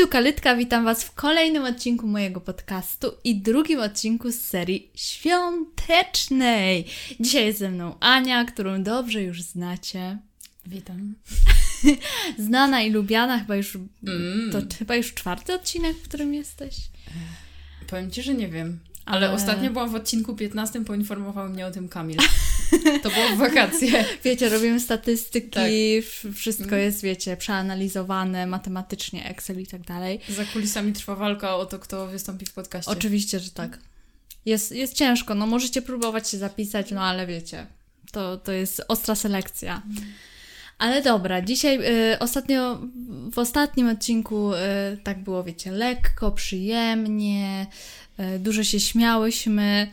tu Kalytka, witam Was w kolejnym odcinku mojego podcastu i drugim odcinku z serii świątecznej. Dzisiaj jest ze mną Ania, którą dobrze już znacie. Witam. Znana i lubiana, chyba już, Mm. to chyba już czwarty odcinek, w którym jesteś. Powiem Ci, że nie wiem. Ale, ostatnio byłam w odcinku 15, poinformował mnie o tym Kamil. To było w wakacje. Wiecie, robimy statystyki, Tak. wszystko jest, wiecie, przeanalizowane matematycznie, Excel i tak dalej. Za kulisami trwa walka o to, kto wystąpi w podcaście. Oczywiście, że tak. Jest, jest ciężko, no możecie próbować się zapisać, no ale wiecie, to, to jest ostra selekcja. Ale dobra, dzisiaj y, ostatnio, w ostatnim odcinku y, tak było, wiecie, lekko, przyjemnie, dużo się śmiałyśmy.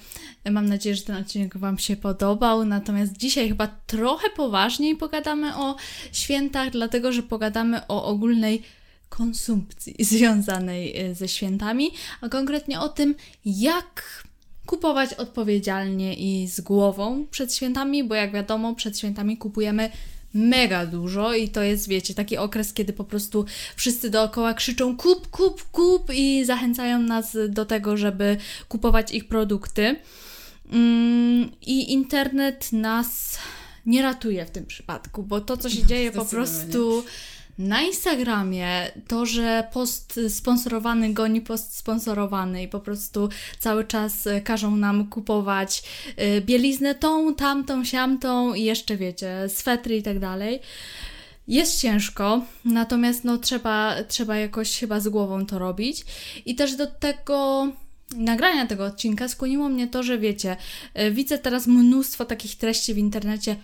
Mam nadzieję, że ten odcinek Wam się podobał. Natomiast dzisiaj chyba trochę poważniej pogadamy o świętach, dlatego że pogadamy o ogólnej konsumpcji związanej y, ze świętami, a konkretnie o tym, jak kupować odpowiedzialnie i z głową przed świętami, bo jak wiadomo, przed świętami kupujemy mega dużo i to jest, wiecie, taki okres, kiedy po prostu wszyscy dookoła krzyczą kup, kup, kup i zachęcają nas do tego, żeby kupować ich produkty. Mm, I internet nas nie ratuje w tym przypadku, bo to, co się dzieje po prostu na Instagramie, to, że post sponsorowany goni post sponsorowany i po prostu cały czas e, każą nam kupować e, bieliznę tą, tamtą, siamtą i jeszcze wiecie, swetry i tak dalej. Jest ciężko, natomiast no trzeba, trzeba jakoś chyba z głową to robić. I też do tego nagrania tego odcinka skłoniło mnie to, że wiecie, e, widzę teraz mnóstwo takich treści w internecie,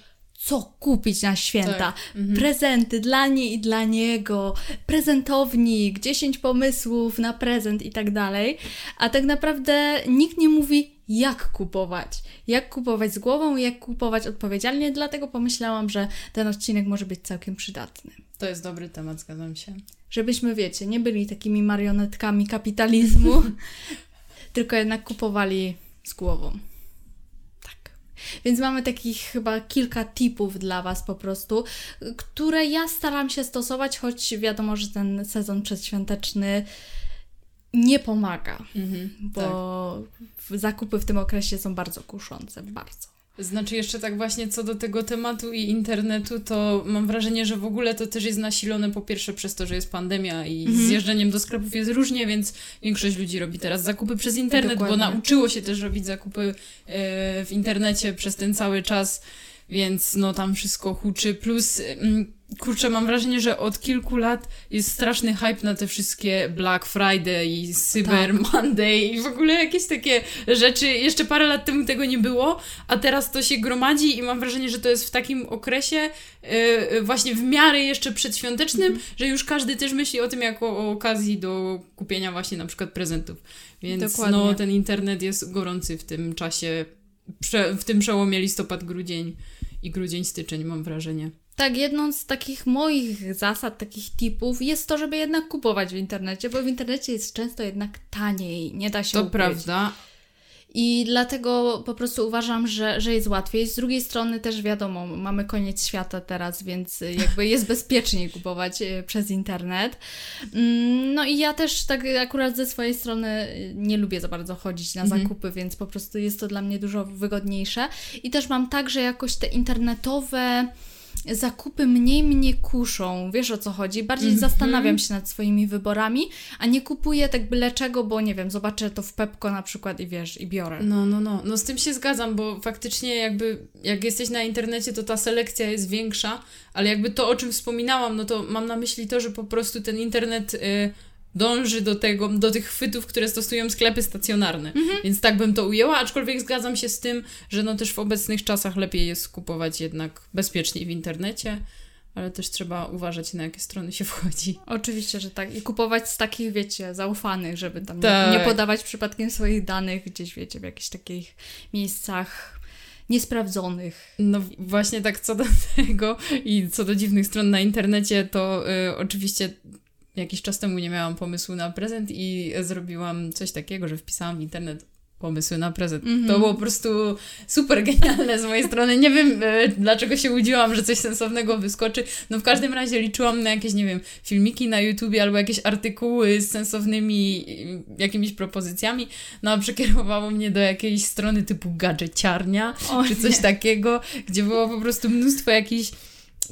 co kupić na święta. Tak, mhm. Prezenty dla niej i dla niego, prezentownik, 10 pomysłów na prezent i tak dalej. A tak naprawdę nikt nie mówi, jak kupować. Jak kupować z głową, jak kupować odpowiedzialnie, dlatego pomyślałam, że ten odcinek może być całkiem przydatny. To jest dobry temat, zgadzam się. Żebyśmy, wiecie, nie byli takimi marionetkami kapitalizmu, tylko jednak kupowali z głową. Tak. Więc mamy takich chyba kilka tipów dla Was po prostu, które ja staram się stosować, choć wiadomo, że ten sezon przedświąteczny nie pomaga, Mhm, bo w- zakupy w tym okresie są bardzo kuszące, bardzo. Znaczy jeszcze tak właśnie co do tego tematu i internetu, to mam wrażenie, że w ogóle to też jest nasilone po pierwsze przez to, że jest pandemia i Mhm. z jeżdżeniem do sklepów jest różnie, więc większość ludzi robi teraz zakupy przez internet, Dokładnie. bo nauczyło się też robić zakupy e, w internecie przez ten cały czas, więc no tam wszystko huczy, plus mm, kurczę, mam wrażenie, że od kilku lat jest straszny hype na te wszystkie Black Friday i Cyber Tak. Monday i w ogóle jakieś takie rzeczy. Jeszcze parę lat temu tego nie było, a teraz to się gromadzi i mam wrażenie, że to jest w takim okresie e, właśnie w miarę jeszcze przedświątecznym, Mhm. że już każdy też myśli o tym jako o okazji do kupienia właśnie na przykład prezentów. Więc Dokładnie. no ten internet jest gorący w tym czasie, w tym przełomie listopad-grudzień i grudzień-styczeń mam wrażenie. Tak, jedną z takich moich zasad, takich tipów jest to, żeby jednak kupować w internecie, bo w internecie jest często jednak taniej, nie da się To ukryć. prawda. I dlatego po prostu uważam, że, że jest łatwiej. Z drugiej strony też wiadomo, mamy koniec świata teraz, więc jakby jest bezpieczniej kupować e, przez internet. Mm, No i ja też tak akurat ze swojej strony e, nie lubię za bardzo chodzić na Mhm. zakupy, więc po prostu jest to dla mnie dużo wygodniejsze. I też mam tak, że jakoś te internetowe zakupy mniej mnie kuszą. Wiesz o co chodzi? Bardziej Mhm. zastanawiam się nad swoimi wyborami, a nie kupuję tak byle czego, bo nie wiem, zobaczę to w Pepko na przykład i wiesz, i biorę. No, no, no. No z tym się zgadzam, bo faktycznie jakby jak jesteś na internecie, to ta selekcja jest większa, ale jakby to, o czym wspominałam, no to mam na myśli to, że po prostu ten internet y, dąży do tego, do tych chwytów, które stosują sklepy stacjonarne. Więc tak bym to ujęła, aczkolwiek zgadzam się z tym, że no też w obecnych czasach lepiej jest kupować jednak bezpieczniej w internecie, ale też trzeba uważać na jakie strony się wchodzi. Oczywiście, że tak. I kupować z takich, wiecie, zaufanych, żeby tam nie, Tak. nie podawać przypadkiem swoich danych gdzieś, wiecie, w jakichś takich miejscach niesprawdzonych. No właśnie tak co do tego i co do dziwnych stron na internecie, to y, oczywiście jakiś czas temu nie miałam pomysłu na prezent i zrobiłam coś takiego, że wpisałam w internet pomysły na prezent. Mm -hmm. To było po prostu super genialne z mojej strony. Nie wiem, e, dlaczego się łudziłam, że coś sensownego wyskoczy. No w każdym razie liczyłam na jakieś, nie wiem, filmiki na YouTubie albo jakieś artykuły z sensownymi jakimiś propozycjami. No a przekierowało mnie do jakiejś strony typu gadżeciarnia, o, czy coś nie. takiego, gdzie było po prostu mnóstwo jakichś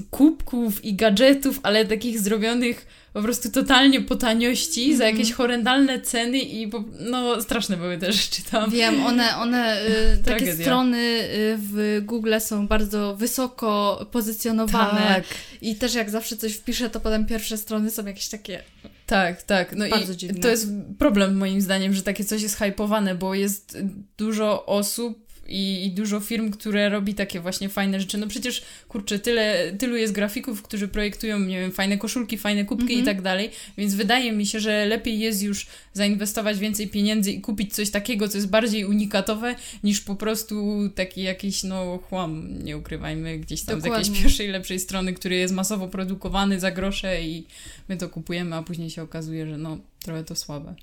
kubków i gadżetów, ale takich zrobionych po prostu totalnie po taniości, mm -hmm. za mhm. jakieś horrendalne ceny i po, no straszne były te rzeczy tam. Wiem, one, one y, takie strony y, w Google są bardzo wysoko pozycjonowane tak. i też jak zawsze coś wpiszę, to potem pierwsze strony są jakieś takie tak, tak. No Bardzo i dziwne. to jest problem moim zdaniem, że takie coś jest hypowane, bo jest dużo osób, i, i, dużo firm, które robi takie właśnie fajne rzeczy. No przecież, kurczę, tyle, tylu jest grafików, którzy projektują, nie wiem, fajne koszulki, fajne kubki mm -hmm. i mhm. tak dalej, więc wydaje mi się, że lepiej jest już zainwestować więcej pieniędzy i kupić coś takiego, co jest bardziej unikatowe, niż po prostu taki jakiś, no, chłam, nie ukrywajmy, gdzieś tam Dokładnie. z jakiejś pierwszej, lepszej strony, który jest masowo produkowany za grosze i my to kupujemy, a później się okazuje, że no, trochę to słabe.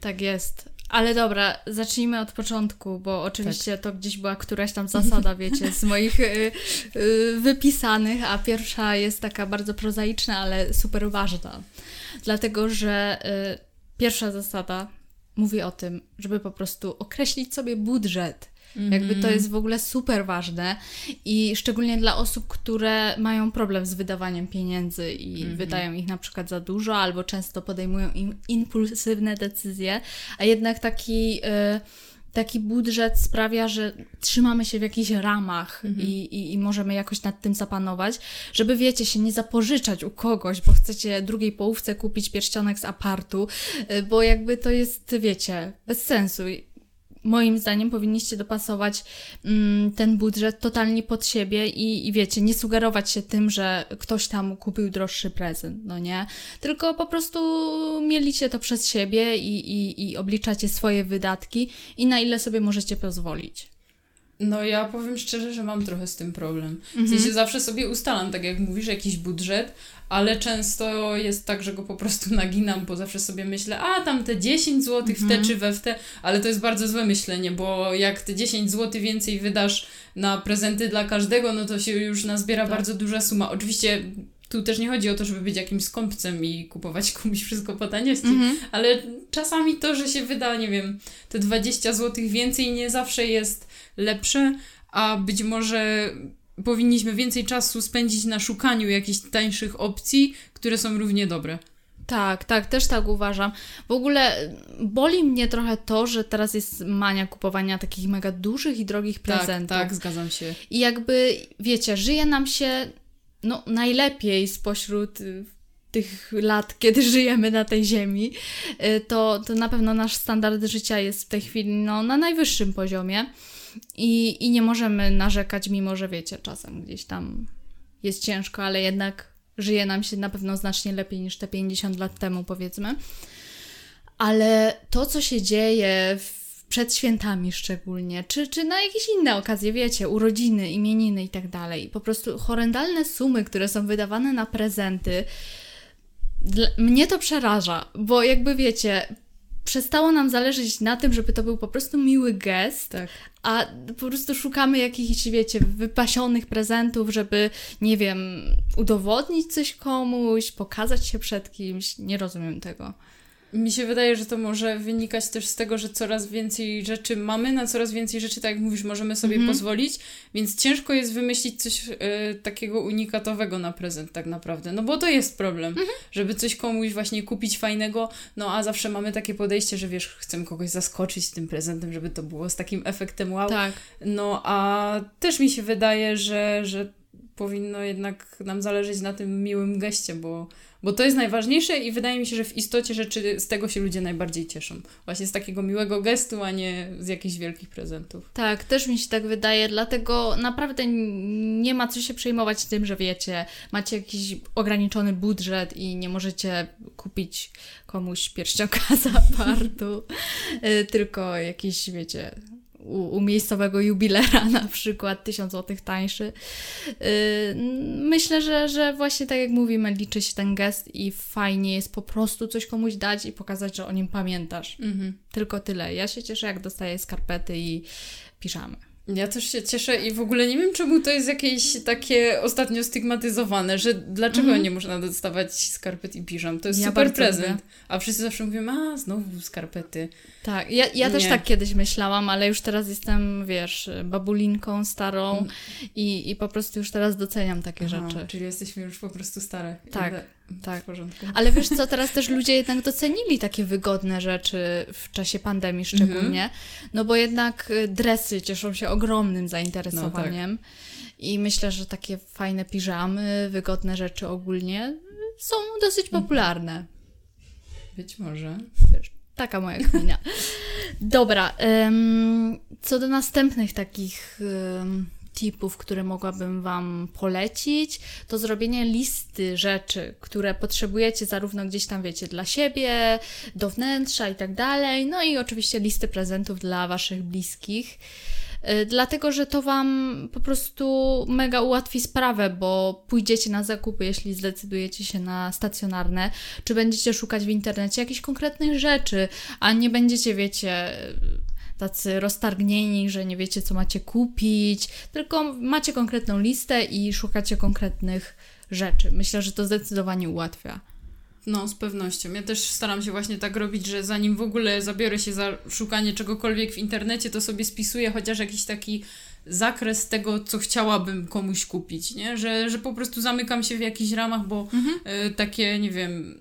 Tak jest. Ale dobra, zacznijmy od początku, bo oczywiście tak. to gdzieś była któraś tam zasada, wiecie, z moich y, y, wypisanych, a pierwsza jest taka bardzo prozaiczna, ale super ważna. Dlatego, że y, pierwsza zasada mówi o tym, żeby po prostu określić sobie budżet Mm. Jakby to mhm. jest w ogóle super ważne i szczególnie dla osób, które mają problem z wydawaniem pieniędzy i mm -hmm. wydają ich na przykład za dużo albo często podejmują im impulsywne decyzje, a jednak taki. Yy, taki budżet sprawia, że trzymamy się w jakichś ramach mhm. i, i, i, możemy jakoś nad tym zapanować, żeby wiecie, się nie zapożyczać u kogoś, bo chcecie drugiej połówce kupić pierścionek z apartu, y, bo jakby to jest, wiecie, bez sensu moim zdaniem powinniście dopasować mm, ten budżet totalnie pod siebie i, i wiecie, nie sugerować się tym, że ktoś tam kupił droższy prezent, no nie? Tylko po prostu mielicie to przez siebie i, i, i obliczacie swoje wydatki i na ile sobie możecie pozwolić. No ja powiem szczerze, że mam trochę z tym problem. W sensie mhm. zawsze sobie ustalam, tak jak mówisz, jakiś budżet, ale często jest tak, że go po prostu naginam, bo zawsze sobie myślę, a tam te 10 zł w te czy we w te, ale to jest bardzo złe myślenie, bo jak te 10 zł więcej wydasz na prezenty dla każdego, no to się już nazbiera tak. bardzo duża suma. Oczywiście tu też nie chodzi o to, żeby być jakimś skąpcem i kupować komuś wszystko po taniości, mm -hmm. ale czasami to, że się wyda, nie wiem, te 20 zł więcej nie zawsze jest lepsze, a być może powinniśmy więcej czasu spędzić na szukaniu jakichś tańszych opcji, które są równie dobre. Tak, tak, też tak uważam. W ogóle boli mnie trochę to, że teraz jest mania kupowania takich mega dużych i drogich tak, prezentów. Tak, tak, zgadzam się. I jakby, wiecie, żyje nam się no, najlepiej spośród y, tych lat, kiedy żyjemy na tej ziemi, y, to, to na pewno nasz standard życia jest w tej chwili no, na najwyższym poziomie. I, I nie możemy narzekać, mimo że wiecie, czasem gdzieś tam jest ciężko, ale jednak żyje nam się na pewno znacznie lepiej niż te 50 lat temu, powiedzmy. Ale to, co się dzieje w, przed świętami szczególnie, czy, czy na jakieś inne okazje, wiecie, urodziny, imieniny i tak dalej, po prostu horrendalne sumy, które są wydawane na prezenty, dla, mnie to przeraża, bo jakby wiecie, przestało nam zależeć na tym, żeby to był po prostu miły gest, tak. a po prostu szukamy jakichś, wiecie, wypasionych prezentów, żeby, nie wiem, udowodnić coś komuś, pokazać się przed kimś. Nie rozumiem tego. Mi się wydaje, że to może wynikać też z tego, że coraz więcej rzeczy mamy, na coraz więcej rzeczy, tak jak mówisz, możemy sobie -hmm. pozwolić, więc ciężko jest wymyślić coś y, takiego unikatowego na prezent tak naprawdę. No bo to jest problem, -hmm. żeby coś komuś właśnie kupić fajnego, no a zawsze mamy takie podejście, że wiesz, chcemy kogoś zaskoczyć tym prezentem, żeby to było z takim efektem wow. Tak. No a też mi się wydaje, że, że powinno jednak nam zależeć na tym miłym geście, bo bo to jest najważniejsze i wydaje mi się, że w istocie rzeczy z tego się ludzie najbardziej cieszą. Właśnie z takiego miłego gestu, a nie z jakichś wielkich prezentów. Tak, też mi się tak wydaje, dlatego naprawdę nie ma co się przejmować tym, że wiecie, macie jakiś ograniczony budżet i nie możecie kupić komuś pierścionka z apartu, y, tylko jakiś, wiecie, u, u miejscowego jubilera na przykład, 1000 zł tańszy. Yy, myślę, że, że właśnie tak jak mówimy, liczy się ten gest i fajnie jest po prostu coś komuś dać i pokazać, że o nim pamiętasz. Mhm. Tylko tyle. Ja się cieszę, jak dostaję skarpety i piżamy. Ja też się cieszę i w ogóle nie wiem, czemu to jest jakieś takie ostatnio stygmatyzowane, że dlaczego Mhm. nie można dostawać skarpet i piżam. To jest Ja super prezent. lubię. A wszyscy zawsze mówią, a znowu skarpety. Tak, ja, ja też tak kiedyś myślałam, ale już teraz jestem, wiesz, babulinką starą Mm. i, i po prostu już teraz doceniam takie Aha, rzeczy. Czyli jesteśmy już po prostu stare. Tak, tak. W porządku. Ale wiesz co, teraz też ludzie jednak docenili takie wygodne rzeczy w czasie pandemii szczególnie, no bo jednak y, dresy cieszą się ogromnym zainteresowaniem i myślę, że takie fajne piżamy, wygodne rzeczy ogólnie są dosyć popularne. Być może. Wiesz, taka moja kminia. Dobra, em, co do następnych takich em, tipów, które mogłabym Wam polecić, to zrobienie listy rzeczy, które potrzebujecie zarówno gdzieś tam, wiecie, dla siebie, do wnętrza i tak dalej, no i oczywiście listy prezentów dla Waszych bliskich. Y, Dlatego, że to Wam po prostu mega ułatwi sprawę, bo pójdziecie na zakupy, jeśli zdecydujecie się na stacjonarne, czy będziecie szukać w internecie jakichś konkretnych rzeczy, a nie będziecie, wiecie, tacy roztargnieni, że nie wiecie, co macie kupić, tylko macie konkretną listę i szukacie konkretnych rzeczy. Myślę, że to zdecydowanie ułatwia. No, z pewnością. Ja też staram się właśnie tak robić, że zanim w ogóle zabiorę się za szukanie czegokolwiek w internecie, to sobie spisuję chociaż jakiś taki zakres tego, co chciałabym komuś kupić, nie? Że, że po prostu zamykam się w jakichś ramach, bo y, takie, nie wiem,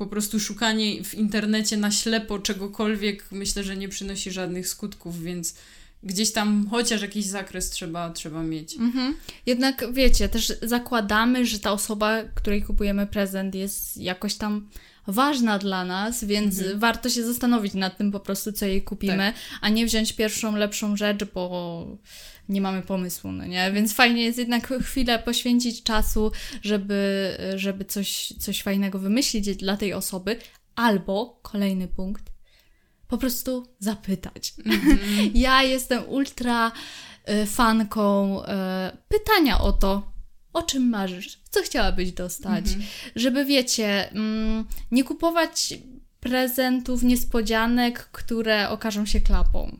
po prostu szukanie w internecie na ślepo czegokolwiek myślę, że nie przynosi żadnych skutków, więc gdzieś tam chociaż jakiś zakres trzeba, trzeba mieć. Mhm. Jednak wiecie, też zakładamy, że ta osoba, której kupujemy prezent, jest jakoś tam ważna dla nas, więc Mhm. warto się zastanowić nad tym po prostu, co jej kupimy, a nie wziąć pierwszą, lepszą rzecz, bo nie mamy pomysłu, no nie? Więc fajnie jest jednak chwilę poświęcić czasu, żeby, żeby coś, coś fajnego wymyślić dla tej osoby, albo kolejny punkt, po prostu zapytać. Ja jestem ultra y, fanką y, pytania o to, o czym marzysz, co chciałabyś dostać. Żeby, wiecie, mm, nie kupować prezentów, niespodzianek, które okażą się klapą.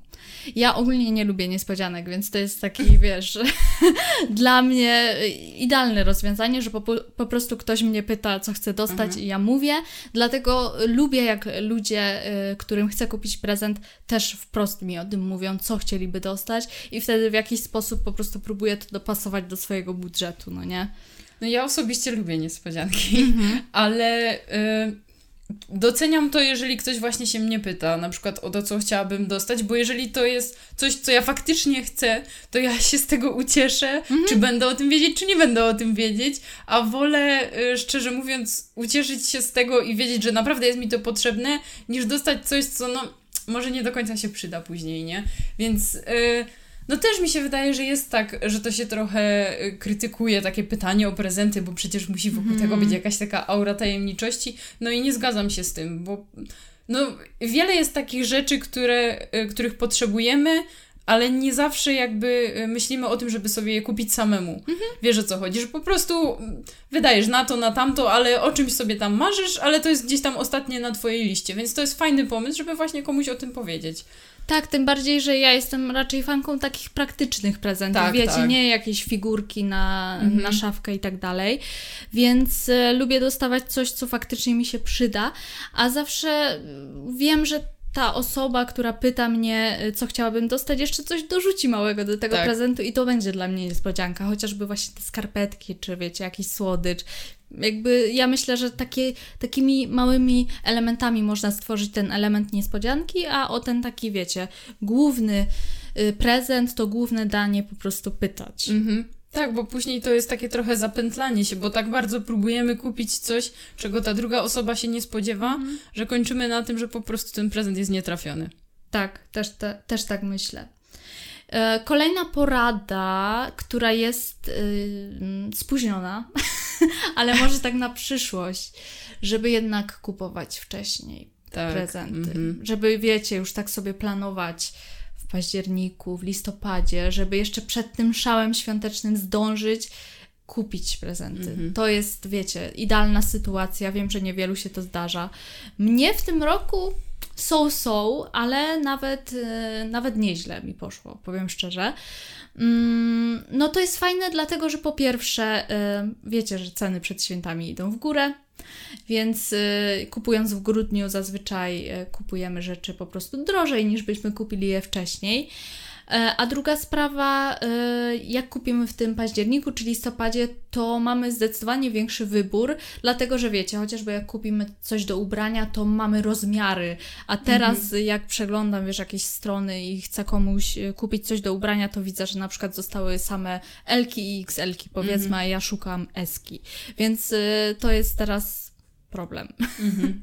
Ja ogólnie nie lubię niespodzianek, więc to jest taki, wiesz, dla mnie idealne rozwiązanie, że po, po prostu ktoś mnie pyta, co chce dostać i ja mówię. Dlatego lubię, jak ludzie, y, którym chcę kupić prezent, też wprost mi o tym mówią, co chcieliby dostać i wtedy w jakiś sposób po prostu próbuję to dopasować do swojego budżetu, no nie? No ja osobiście lubię niespodzianki, ale y, doceniam to, jeżeli ktoś właśnie się mnie pyta, na przykład o to, co chciałabym dostać, bo jeżeli to jest coś, co ja faktycznie chcę, to ja się z tego ucieszę, czy będę o tym wiedzieć, czy nie będę o tym wiedzieć, a wolę, y, szczerze mówiąc, ucieszyć się z tego i wiedzieć, że naprawdę jest mi to potrzebne, niż dostać coś, co no, może nie do końca się przyda później, nie? Więc... Y, no też mi się wydaje, że jest tak, że to się trochę y, krytykuje takie pytanie o prezenty, bo przecież musi wokół tego być jakaś taka aura tajemniczości. No i nie zgadzam się z tym, bo no wiele jest takich rzeczy, które, y, których potrzebujemy, ale nie zawsze jakby y, myślimy o tym, żeby sobie je kupić samemu. Wiesz o co chodzi, że po prostu mm, wydajesz na to, na tamto, ale o czymś sobie tam marzysz, ale to jest gdzieś tam ostatnie na twojej liście, więc to jest fajny pomysł, żeby właśnie komuś o tym powiedzieć. Tak, tym bardziej, że ja jestem raczej fanką takich praktycznych prezentów, Tak, wiecie, tak. nie jakieś figurki na, Mhm. na szafkę i tak dalej, więc e, lubię dostawać coś, co faktycznie mi się przyda, a zawsze e, wiem, że ta osoba, która pyta mnie, e, co chciałabym dostać, jeszcze coś dorzuci małego do tego Tak. prezentu i to będzie dla mnie niespodzianka, chociażby właśnie te skarpetki, czy wiecie, jakiś słodycz. Jakby ja myślę, że takie, takimi małymi elementami można stworzyć ten element niespodzianki, a o ten taki, wiecie, główny y, prezent, to główne danie po prostu pytać. Mhm. Tak, bo później to jest takie trochę zapętlanie się, bo tak bardzo próbujemy kupić coś, czego ta druga osoba się nie spodziewa, że kończymy na tym, że po prostu ten prezent jest nietrafiony. Tak, też, te, też tak myślę. E, Kolejna porada, która jest y, mm, spóźniona, ale może tak na przyszłość, żeby jednak kupować wcześniej. Tak. prezenty. mhm. Żeby, wiecie, już tak sobie planować październiku, w listopadzie, żeby jeszcze przed tym szałem świątecznym zdążyć kupić prezenty. Mhm. To jest, wiecie, idealna sytuacja. Wiem, że niewielu się to zdarza. Mnie w tym roku są, są, ale nawet, e, nawet nieźle mi poszło, powiem szczerze. Mm, No to jest fajne, dlatego że po pierwsze, e, wiecie, że ceny przed świętami idą w górę, więc y, kupując w grudniu zazwyczaj y, kupujemy rzeczy po prostu drożej niż byśmy kupili je wcześniej. E, A druga sprawa, y, jak kupimy w tym październiku czy listopadzie, to mamy zdecydowanie większy wybór, dlatego że wiecie, chociażby jak kupimy coś do ubrania, to mamy rozmiary, a teraz jak przeglądam, wiesz, jakieś strony i chcę komuś y, kupić coś do ubrania, to widzę, że na przykład zostały same L-ki i XL-ki, powiedzmy, a ja szukam S-ki. Więc to jest teraz problem. Mhm.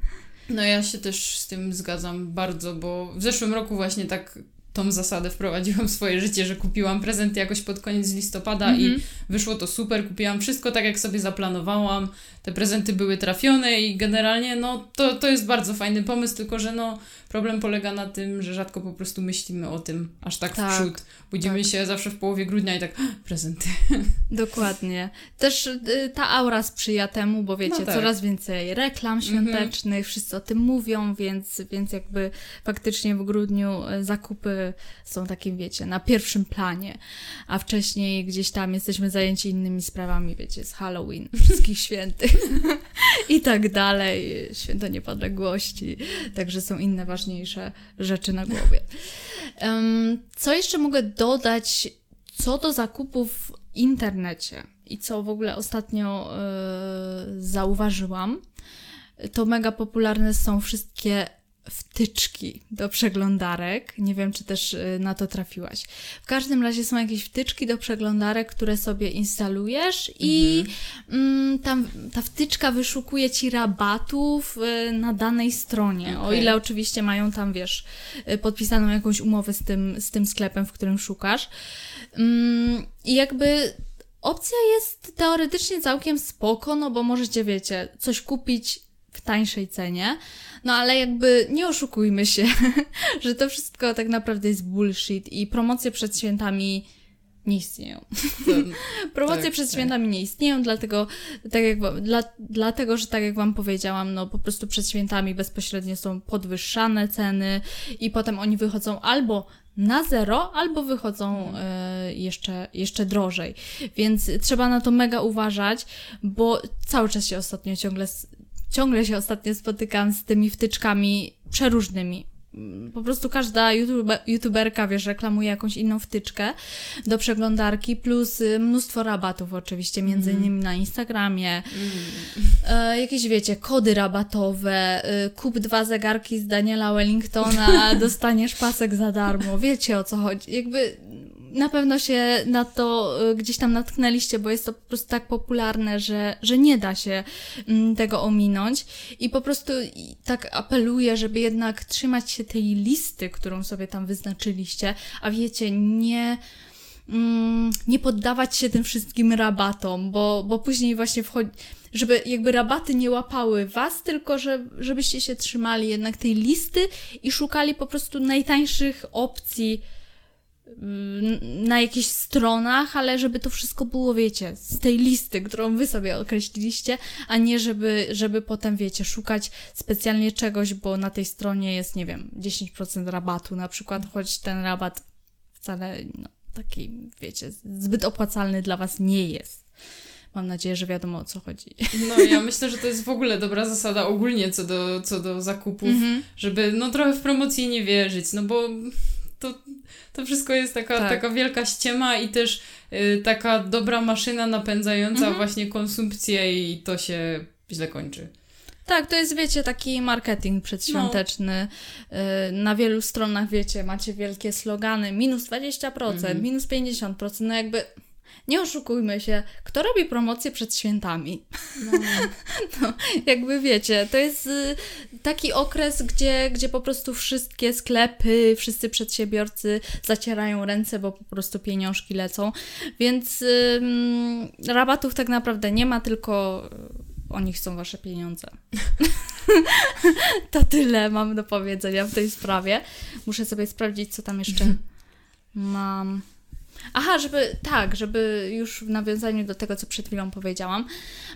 No ja się też z tym zgadzam bardzo, bo w zeszłym roku właśnie tak tą zasadę wprowadziłam w swoje życie, że kupiłam prezent jakoś pod koniec listopada i Mhm. wyszło to super, kupiłam wszystko tak jak sobie zaplanowałam, te prezenty były trafione i generalnie no to, to jest bardzo fajny pomysł, tylko że no problem polega na tym, że rzadko po prostu myślimy o tym aż tak, Tak, w przód. Budzimy tak. się zawsze w połowie grudnia i tak prezenty. Dokładnie. Też y, ta aura sprzyja temu, bo wiecie, No tak. coraz więcej reklam świątecznych, wszyscy o tym mówią, więc, więc jakby faktycznie w grudniu y, zakupy są takim, wiecie, na pierwszym planie, a wcześniej gdzieś tam jesteśmy zajęci innymi sprawami, wiecie, z Halloween, wszystkich świętych i tak dalej, święto niepodległości, także są inne ważniejsze rzeczy na głowie. Em, co jeszcze mogę dodać co do zakupów w internecie i co w ogóle ostatnio e, zauważyłam, to mega popularne są wszystkie wtyczki do przeglądarek. Nie wiem, czy też e, na to trafiłaś. W każdym razie są jakieś wtyczki do przeglądarek, które sobie instalujesz i mm, tam ta wtyczka wyszukuje ci rabatów e, na danej stronie. O Okej. ile oczywiście mają tam, wiesz, e, podpisaną jakąś umowę z tym, z tym sklepem, w którym szukasz. Mm, I jakby opcja jest teoretycznie całkiem spoko, no bo możecie, wiecie, coś kupić w tańszej cenie, no ale jakby nie oszukujmy się, że to wszystko tak naprawdę jest bullshit i promocje przed świętami nie istnieją. Promocje Tak, przed tak. świętami nie istnieją, dlatego, tak jak, wam- dla, dlatego, że tak jak Wam powiedziałam, no po prostu przed świętami bezpośrednio są podwyższane ceny i potem oni wychodzą albo na zero, albo wychodzą e, jeszcze, jeszcze drożej. Więc trzeba na to mega uważać, bo cały czas się ostatnio ciągle, ciągle się ostatnio spotykam z tymi wtyczkami przeróżnymi. Mm, Po prostu każda YouTube, youtuberka, wiesz, reklamuje jakąś inną wtyczkę do przeglądarki, plus y, mnóstwo rabatów oczywiście, między innymi na Instagramie. E, jakieś, wiecie, kody rabatowe, y, kup dwa zegarki z Daniela Wellingtona, dostaniesz pasek za darmo. Wiecie o co chodzi. Jakby na pewno się na to y, gdzieś tam natknęliście, bo jest to po prostu tak popularne, że, że nie da się mm, tego ominąć. I po prostu tak apeluję, żeby jednak trzymać się tej listy, którą sobie tam wyznaczyliście, a wiecie, nie mm, nie poddawać się tym wszystkim rabatom, bo, bo później właśnie wchodzi, żeby jakby rabaty nie łapały was, tylko że, żebyście się trzymali jednak tej listy i szukali po prostu najtańszych opcji na jakichś stronach, ale żeby to wszystko było, wiecie, z tej listy, którą wy sobie określiliście, a nie żeby, żeby potem, wiecie, szukać specjalnie czegoś, bo na tej stronie jest, nie wiem, 10% rabatu na przykład, choć ten rabat wcale no, taki, wiecie, zbyt opłacalny dla was nie jest. Mam nadzieję, że wiadomo o co chodzi. No ja myślę, że to jest w ogóle dobra zasada ogólnie co do, co do zakupów, Mhm. żeby no trochę w promocję nie wierzyć, no bo to, to wszystko jest taka, Tak. taka wielka ściema i też y, taka dobra maszyna napędzająca Mhm. właśnie konsumpcję i to się źle kończy. Tak, to jest, wiecie, taki marketing przedświąteczny. Y, Na wielu stronach, wiecie, macie wielkie slogany minus 20%, Mhm. minus 50%, no jakby nie oszukujmy się, kto robi promocję przed świętami? No, jakby wiecie, to jest y, taki okres, gdzie, gdzie po prostu wszystkie sklepy, wszyscy przedsiębiorcy zacierają ręce, bo po prostu pieniążki lecą, więc ym, rabatów tak naprawdę nie ma, tylko oni chcą wasze pieniądze. to tyle mam do powiedzenia w tej sprawie. Muszę sobie sprawdzić, co tam jeszcze mam. Aha, żeby tak, żeby już w nawiązaniu do tego, co przed chwilą powiedziałam,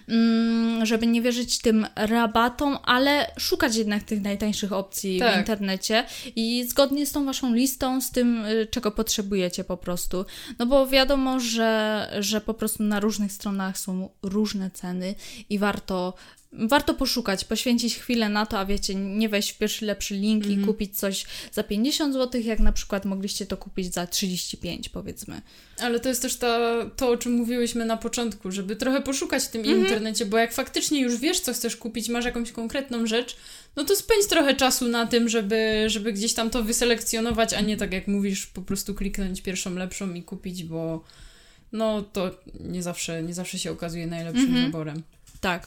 mm, żeby nie wierzyć tym rabatom, ale szukać jednak tych najtańszych opcji Tak. w internecie i zgodnie z tą waszą listą, z tym, y, czego potrzebujecie po prostu. No bo wiadomo, że, że po prostu na różnych stronach są różne ceny i warto. Warto poszukać, poświęcić chwilę na to, a wiecie, nie wejść w pierwszy lepszy link i kupić coś za 50 zł, jak na przykład mogliście to kupić za 35, powiedzmy. Ale to jest też ta, to, o czym mówiłyśmy na początku, żeby trochę poszukać w tym Mhm. internecie, bo jak faktycznie już wiesz, co chcesz kupić, masz jakąś konkretną rzecz, no to spędź trochę czasu na tym, żeby, żeby gdzieś tam to wyselekcjonować, a nie tak jak mówisz, po prostu kliknąć pierwszą lepszą i kupić, bo no to nie zawsze, nie zawsze się okazuje najlepszym Mhm. wyborem. Tak.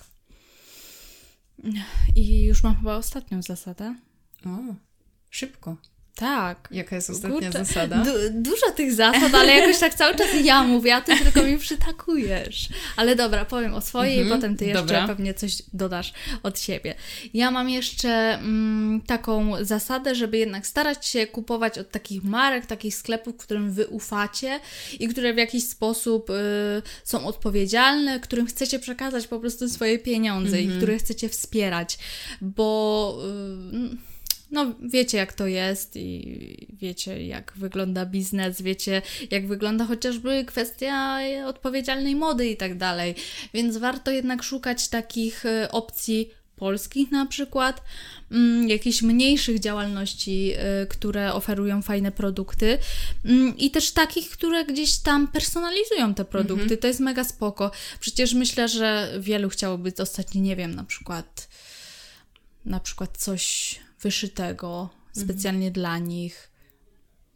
I już mam chyba ostatnią zasadę. O, szybko. Tak. Jaka jest ostatnia Kurczę, zasada? Du- dużo tych zasad, ale jakoś tak cały czas ja mówię, a ty tylko mi przytakujesz. Ale dobra, powiem o swojej Mhm, i potem ty jeszcze dobra. pewnie coś dodasz od siebie. Ja mam jeszcze mm, taką zasadę, żeby jednak starać się kupować od takich marek, takich sklepów, którym wy ufacie i które w jakiś sposób y, są odpowiedzialne, którym chcecie przekazać po prostu swoje pieniądze Mhm. i które chcecie wspierać, bo... Y, no, wiecie jak to jest i wiecie jak wygląda biznes, wiecie jak wygląda chociażby kwestia odpowiedzialnej mody i tak dalej. Więc warto jednak szukać takich e, opcji polskich na przykład, mm, jakichś mniejszych działalności, y, które oferują fajne produkty mm, i też takich, które gdzieś tam personalizują te produkty. To jest mega spoko. Przecież myślę, że wielu chciałoby dostać, nie wiem, na przykład na przykład coś wyszytego specjalnie dla nich.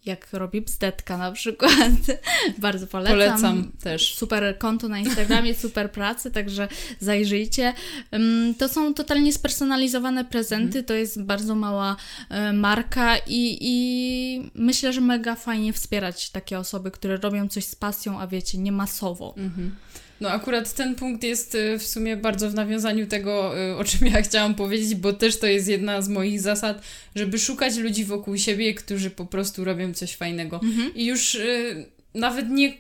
Jak robi bzdetka na przykład. Bardzo polecam. Polecam też. Super konto na Instagramie, super pracy, także zajrzyjcie. Ym, To są totalnie spersonalizowane prezenty, to jest bardzo mała e, marka i, i myślę, że mega fajnie wspierać takie osoby, które robią coś z pasją, a wiecie, nie masowo. Mhm. No akurat ten punkt jest y, w sumie bardzo w nawiązaniu tego, y, o czym ja chciałam powiedzieć, bo też to jest jedna z moich zasad, żeby szukać ludzi wokół siebie, którzy po prostu robią coś fajnego. I już y, nawet nie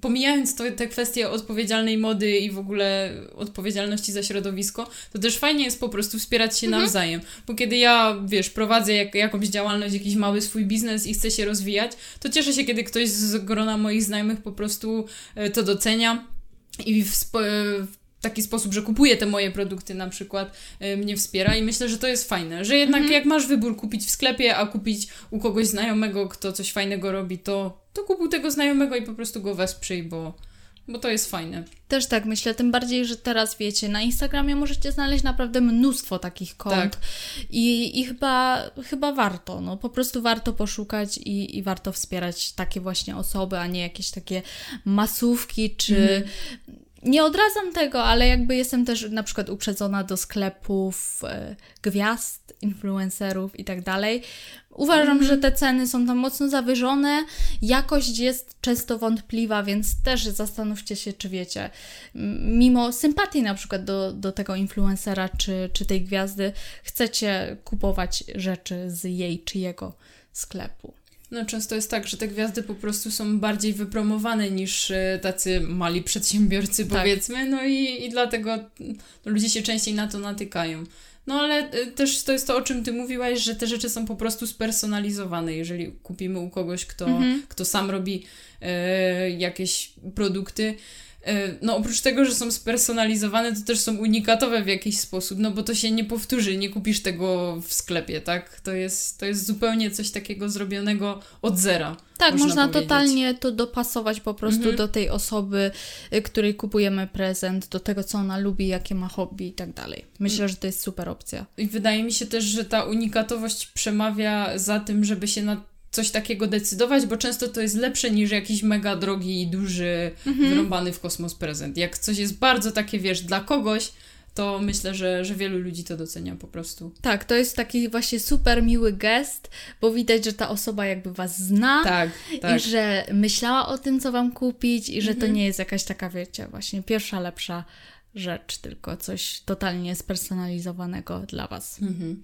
pomijając to, te kwestie odpowiedzialnej mody i w ogóle odpowiedzialności za środowisko, to też fajnie jest po prostu wspierać się nawzajem. Bo kiedy ja, wiesz, prowadzę jak, jakąś działalność, jakiś mały swój biznes i chcę się rozwijać, to cieszę się, kiedy ktoś z grona moich znajomych po prostu to docenia i w, w taki sposób, że kupuje te moje produkty na przykład, y, mnie wspiera i myślę, że to jest fajne, że jednak jak masz wybór kupić w sklepie, a kupić u kogoś znajomego, kto coś fajnego robi, to, to kupuj tego znajomego i po prostu go wesprzyj, bo, bo to jest fajne. Też tak myślę, tym bardziej, że teraz wiecie, na Instagramie możecie znaleźć naprawdę mnóstwo takich kont Tak. i, i chyba, chyba warto, no po prostu warto poszukać i, i warto wspierać takie właśnie osoby, a nie jakieś takie masówki, czy nie odradzam tego, ale jakby jestem też na przykład uprzedzona do sklepów e, gwiazd, influencerów i tak dalej. Uważam, że te ceny są tam mocno zawyżone, jakość jest często wątpliwa, więc też zastanówcie się, czy wiecie, mimo sympatii na przykład do, do tego influencera czy, czy tej gwiazdy, chcecie kupować rzeczy z jej czy jego sklepu. No często jest tak, że te gwiazdy po prostu są bardziej wypromowane niż e, tacy mali przedsiębiorcy, Tak. powiedzmy, no i, i dlatego ludzie się częściej na to natykają. No ale e, też to jest to, o czym ty mówiłaś, że te rzeczy są po prostu spersonalizowane. Jeżeli kupimy u kogoś, kto, Mhm. kto sam robi e, jakieś produkty, no oprócz tego, że są spersonalizowane, to też są unikatowe w jakiś sposób, no bo to się nie powtórzy, nie kupisz tego w sklepie, tak? To jest, to jest zupełnie coś takiego zrobionego od zera. Tak, można można, totalnie to dopasować po prostu Mhm. do tej osoby, y, której kupujemy prezent, do tego, co ona lubi, jakie ma hobby i tak dalej. Myślę, że to jest super opcja. I wydaje mi się też, że ta unikatowość przemawia za tym, żeby się na coś takiego decydować, bo często to jest lepsze niż jakiś mega drogi i duży, Mhm. wyrąbany w kosmos prezent. Jak coś jest bardzo takie, wiesz, dla kogoś, to myślę, że, że wielu ludzi to docenia po prostu. Tak, to jest taki właśnie super miły gest, bo widać, że ta osoba jakby was zna Tak, tak. i że myślała o tym, co wam kupić i że to Mhm. nie jest jakaś taka, wiecie, właśnie pierwsza lepsza rzecz, tylko coś totalnie spersonalizowanego dla Was. Mhm.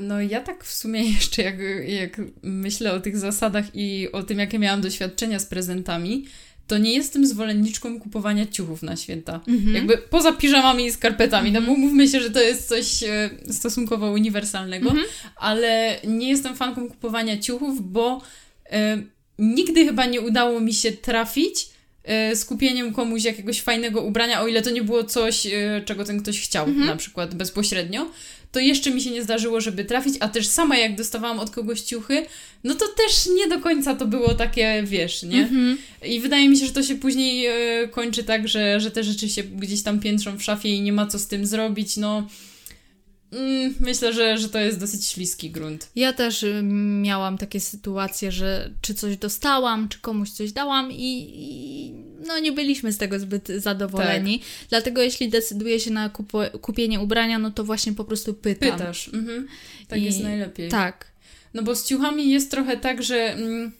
No ja tak w sumie jeszcze jak, jak myślę o tych zasadach i o tym, jakie miałam doświadczenia z prezentami, to nie jestem zwolenniczką kupowania ciuchów na święta. Mhm. Jakby poza piżamami i skarpetami, no bo Mhm. mówmy się, że to jest coś e, stosunkowo uniwersalnego, Mhm. ale nie jestem fanką kupowania ciuchów, bo e, nigdy chyba nie udało mi się trafić e, z kupieniem komuś jakiegoś fajnego ubrania, o ile to nie było coś, e, czego ten ktoś chciał, Mhm. na przykład bezpośrednio, to jeszcze mi się nie zdarzyło, żeby trafić, a też sama jak dostawałam od kogoś ciuchy, no to też nie do końca to było takie, wiesz, nie? Mhm. I wydaje mi się, że to się później e, kończy tak, że, że te rzeczy się gdzieś tam piętrzą w szafie i nie ma co z tym zrobić, no... Mm, myślę, że, że to jest dosyć śliski grunt. Ja też y, miałam takie sytuacje, że czy coś dostałam, czy komuś coś dałam i, i no nie byliśmy z tego zbyt zadowoleni. Dlatego jeśli decyduję się na kupo- kupienie ubrania, no to właśnie po prostu pytam. Pytasz. Mhm. Tak I- jest najlepiej. Tak. No bo z ciuchami jest trochę tak, że mm,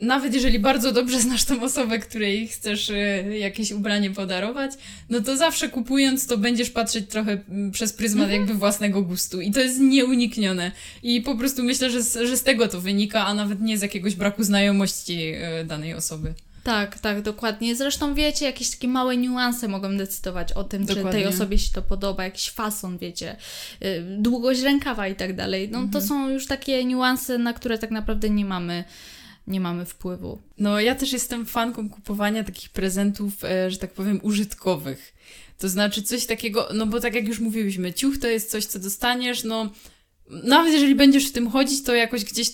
nawet jeżeli bardzo dobrze znasz tą osobę, której chcesz e, jakieś ubranie podarować, no to zawsze kupując to będziesz patrzeć trochę mm, przez pryzmat Mhm. jakby własnego gustu i to jest nieuniknione. I po prostu myślę, że z, że z tego to wynika, a nawet nie z jakiegoś braku znajomości e, danej osoby. Tak, tak, dokładnie. Zresztą wiecie, jakieś takie małe niuanse mogą decydować o tym, czy Dokładnie. tej osobie się to podoba, jakiś fason, wiecie, y, długość rękawa i tak dalej. No to są już takie niuanse, na które tak naprawdę nie mamy, nie mamy wpływu. No, ja też jestem fanką kupowania takich prezentów, e, że tak powiem, użytkowych. To znaczy coś takiego, no bo tak jak już mówiłyśmy, ciuch to jest coś, co dostaniesz, no nawet jeżeli będziesz w tym chodzić, to jakoś gdzieś,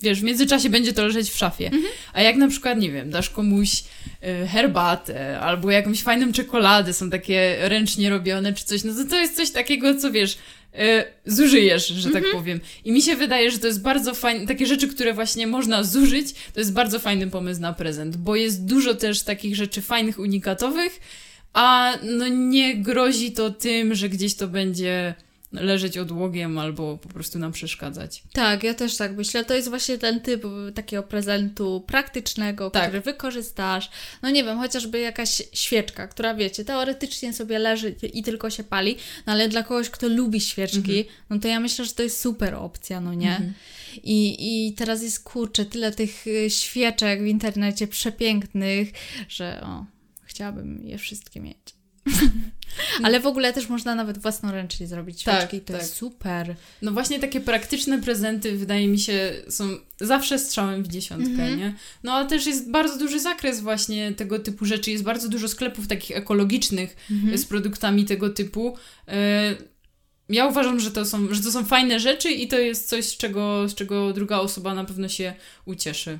wiesz, w międzyczasie będzie to leżeć w szafie. A jak na przykład, nie wiem, dasz komuś e, herbatę albo jakąś fajną czekoladę, są takie ręcznie robione czy coś, no to to jest coś takiego, co wiesz, e, zużyjesz, że tak powiem. I mi się wydaje, że to jest bardzo fajne, takie rzeczy, które właśnie można zużyć, to jest bardzo fajny pomysł na prezent, bo jest dużo też takich rzeczy fajnych, unikatowych, a no nie grozi to tym, że gdzieś to będzie leżeć odłogiem albo po prostu nam przeszkadzać. Tak, ja też tak myślę. To jest właśnie ten typ takiego prezentu praktycznego, Tak. który wykorzystasz. No nie wiem, chociażby jakaś świeczka, która wiecie, teoretycznie sobie leży i tylko się pali, no ale dla kogoś, kto lubi świeczki, no to ja myślę, że to jest super opcja, no nie? Mhm. I, I teraz jest kurczę, tyle tych y, świeczek w internecie przepięknych, że o, chciałabym je wszystkie mieć. Ale w ogóle też można nawet własnoręcznie zrobić Tak, świeczki, to tak. jest super. No właśnie takie praktyczne prezenty wydaje mi się są zawsze strzałem w dziesiątkę, Mhm. nie? No ale też jest bardzo duży zakres właśnie tego typu rzeczy. Jest bardzo dużo sklepów takich ekologicznych Mhm. z produktami tego typu. E, Ja uważam, że to, są, że to są fajne rzeczy i to jest coś, z czego, z czego druga osoba na pewno się ucieszy.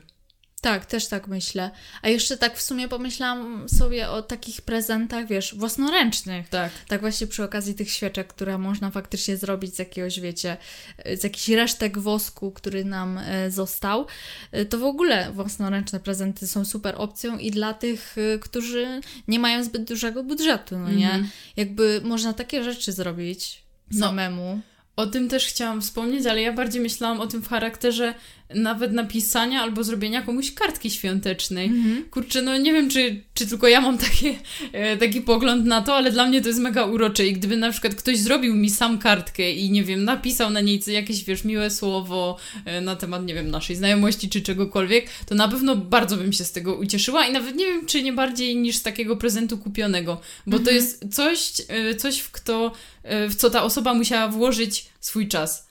Tak, też tak myślę. A jeszcze tak w sumie pomyślałam sobie o takich prezentach, wiesz, własnoręcznych. Tak. Tak właśnie przy okazji tych świeczek, które można faktycznie zrobić z jakiegoś, wiecie, z jakichś resztek wosku, który nam e, został, e, to w ogóle własnoręczne prezenty są super opcją i dla tych, e, którzy nie mają zbyt dużego budżetu, no nie? Mhm. Jakby można takie rzeczy zrobić No. samemu. O tym też chciałam wspomnieć, ale ja bardziej myślałam o tym w charakterze nawet napisania albo zrobienia komuś kartki świątecznej. Mhm. Kurczę, no nie wiem, czy, czy tylko ja mam takie, e, taki pogląd na to, ale dla mnie to jest mega urocze i gdyby na przykład ktoś zrobił mi sam kartkę i nie wiem, napisał na niej jakieś, wiesz, miłe słowo e, na temat, nie wiem, naszej znajomości czy czegokolwiek, to na pewno bardzo bym się z tego ucieszyła i nawet nie wiem, czy nie bardziej niż z takiego prezentu kupionego, bo to jest coś, e, coś w, kto, w co ta osoba musiała włożyć swój czas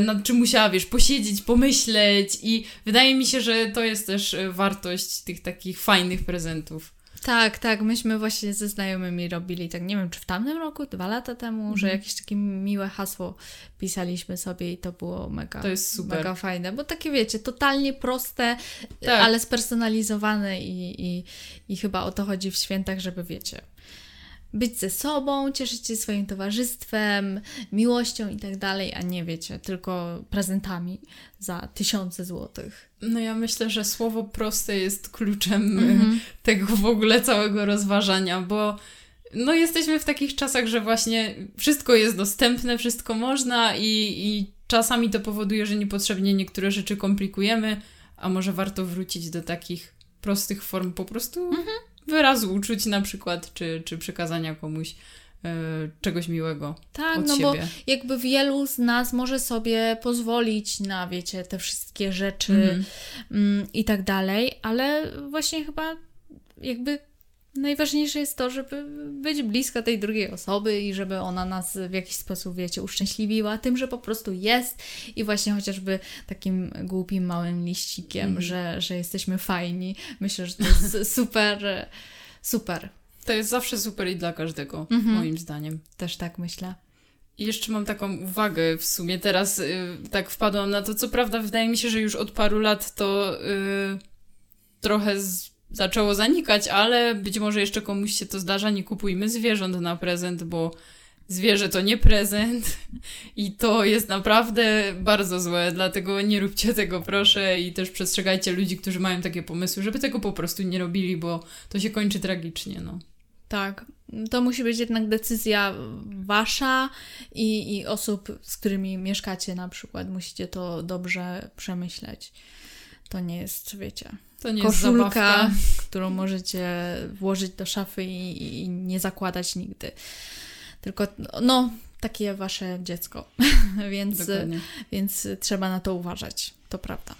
nad czym musiała, wiesz, posiedzieć, pomyśleć i wydaje mi się, że to jest też e, wartość tych takich fajnych prezentów. Tak, tak. Myśmy właśnie ze znajomymi robili, tak nie wiem, czy w tamtym roku, dwa lata temu, że Mhm. jakieś takie miłe hasło pisaliśmy sobie i to było mega, To jest super. mega fajne. Bo takie wiecie, totalnie proste, Tak. ale spersonalizowane i, i, i chyba o to chodzi w świętach, żeby wiecie. Być ze sobą, cieszyć się swoim towarzystwem, miłością i tak dalej, a nie wiecie, tylko prezentami za tysiące złotych. No ja myślę, że słowo proste jest kluczem Mhm. tego w ogóle całego rozważania, bo no jesteśmy w takich czasach, że właśnie wszystko jest dostępne, wszystko można i, i czasami to powoduje, że niepotrzebnie niektóre rzeczy komplikujemy, a może warto wrócić do takich prostych form po prostu wyrazu uczuć na przykład, czy, czy przekazania komuś e, czegoś miłego Tak, no siebie. bo jakby wielu z nas może sobie pozwolić na, wiecie, te wszystkie rzeczy Mhm. mm, i tak dalej, ale właśnie chyba jakby najważniejsze jest to, żeby być blisko tej drugiej osoby i żeby ona nas w jakiś sposób, wiecie, uszczęśliwiła tym, że po prostu jest i właśnie chociażby takim głupim małym liścikiem, Mhm. że, że jesteśmy fajni. Myślę, że to jest super, super. To jest zawsze super i dla każdego, Mhm. moim zdaniem. Też tak myślę. I jeszcze mam taką uwagę w sumie teraz y, tak wpadłam na to, co prawda wydaje mi się, że już od paru lat to y, trochę z, zaczęło zanikać, ale być może jeszcze komuś się to zdarza, nie kupujmy zwierząt na prezent, bo zwierzę to nie prezent i to jest naprawdę bardzo złe, dlatego nie róbcie tego proszę i też przestrzegajcie ludzi, którzy mają takie pomysły, żeby tego po prostu nie robili, bo to się kończy tragicznie, no. Tak. To musi być jednak decyzja wasza i, i osób, z którymi mieszkacie na przykład. Musicie to dobrze przemyśleć. To nie jest, wiecie, To nie jest koszulka, zabawka. którą możecie włożyć do szafy i, i nie zakładać nigdy. Tylko, no, takie wasze dziecko. więc, Dokładnie. więc trzeba na to uważać. To prawda.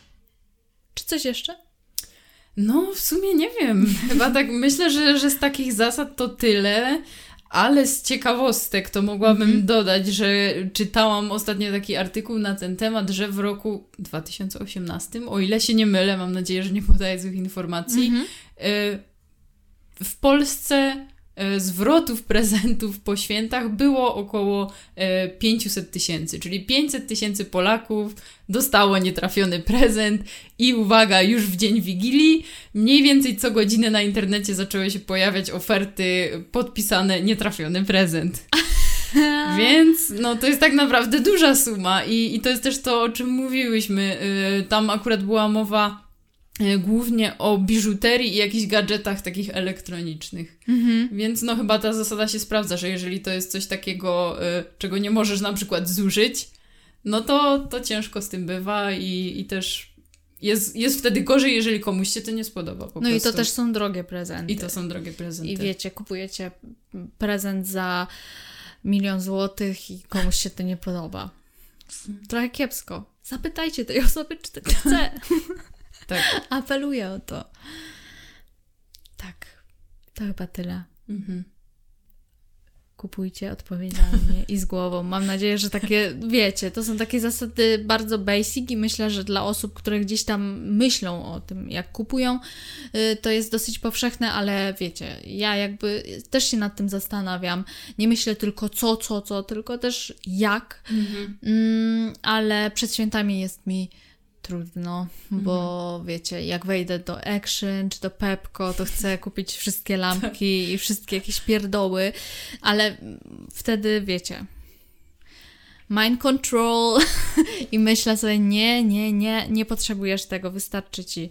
Czy coś jeszcze? No, w sumie nie wiem. Chyba tak myślę, że, że z takich zasad to tyle, ale z ciekawostek to mogłabym Mhm. dodać, że czytałam ostatnio taki artykuł na ten temat, że w roku 2018, o ile się nie mylę, mam nadzieję, że nie podaję złych informacji, Mhm. y, w Polsce zwrotów prezentów po świętach było około y, 500 tysięcy, czyli 500 tysięcy Polaków dostało nietrafiony prezent i uwaga, już w dzień Wigilii mniej więcej co godzinę na internecie zaczęły się pojawiać oferty podpisane nietrafiony prezent. Więc no to jest tak naprawdę duża suma i, i to jest też to, o czym mówiłyśmy. Y, Tam akurat była mowa głównie o biżuterii i jakichś gadżetach takich elektronicznych. Mhm. Więc no chyba ta zasada się sprawdza, że jeżeli to jest coś takiego, y, czego nie możesz na przykład zużyć, no to, to ciężko z tym bywa i, i też jest, jest wtedy gorzej, jeżeli komuś się to nie spodoba po No i prostu. to też są drogie prezenty. I to są drogie prezenty. I wiecie, kupujecie prezent za milion złotych i komuś się to nie podoba. Trochę kiepsko. Zapytajcie tej osoby, czy to chce. Tak. Apeluję o to. Tak. To chyba tyle. Mhm. Kupujcie odpowiedzialnie i z głową. Mam nadzieję, że takie, wiecie, to są takie zasady bardzo basic i myślę, że dla osób, które gdzieś tam myślą o tym, jak kupują, y, to jest dosyć powszechne, ale wiecie, ja jakby też się nad tym zastanawiam. Nie myślę tylko co, co, co, tylko też jak, Mhm. Mm, ale przed świętami jest mi trudno, bo wiecie, jak wejdę do Action czy do Pepko, to chcę kupić wszystkie lampki i wszystkie jakieś pierdoły, ale wtedy wiecie. Mind control i myślę sobie, nie, nie, nie, nie potrzebujesz tego, wystarczy ci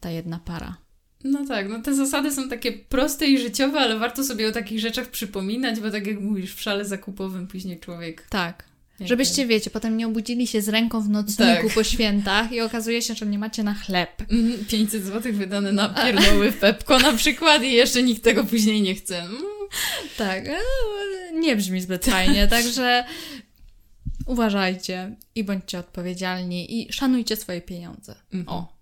ta jedna para. No tak, no te zasady są takie proste i życiowe, ale warto sobie o takich rzeczach przypominać, bo tak jak mówisz, w szale zakupowym później człowiek... Tak. Żebyście, wiecie, potem nie obudzili się z ręką w nocniku Tak. po świętach i okazuje się, że nie macie na chleb. Mm, 500 zł wydane na pierdoły w Pepko na przykład i jeszcze nikt tego później nie chce. Mm. Tak, e, nie brzmi zbyt fajnie, także uważajcie i bądźcie odpowiedzialni i szanujcie swoje pieniądze. Mhm. O.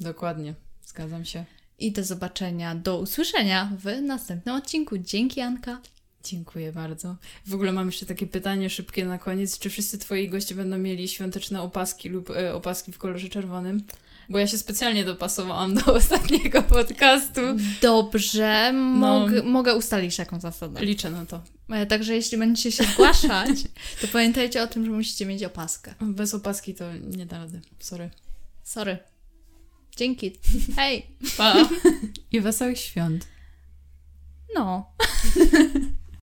Dokładnie, zgadzam się. I do zobaczenia, do usłyszenia w następnym odcinku. Dzięki, Anka. Dziękuję bardzo. W ogóle mam jeszcze takie pytanie szybkie na koniec. Czy wszyscy twoi goście będą mieli świąteczne opaski lub e, opaski w kolorze czerwonym? Bo ja się specjalnie dopasowałam do ostatniego podcastu. Dobrze, No. mogę, mogę ustalić taką zasadę. Liczę na to. E, Także jeśli będziecie się zgłaszać, to pamiętajcie o tym, że musicie mieć opaskę. Bez opaski to nie da rady. Sorry. Sorry. Dzięki. Hej. Pa! I wesołych świąt. No.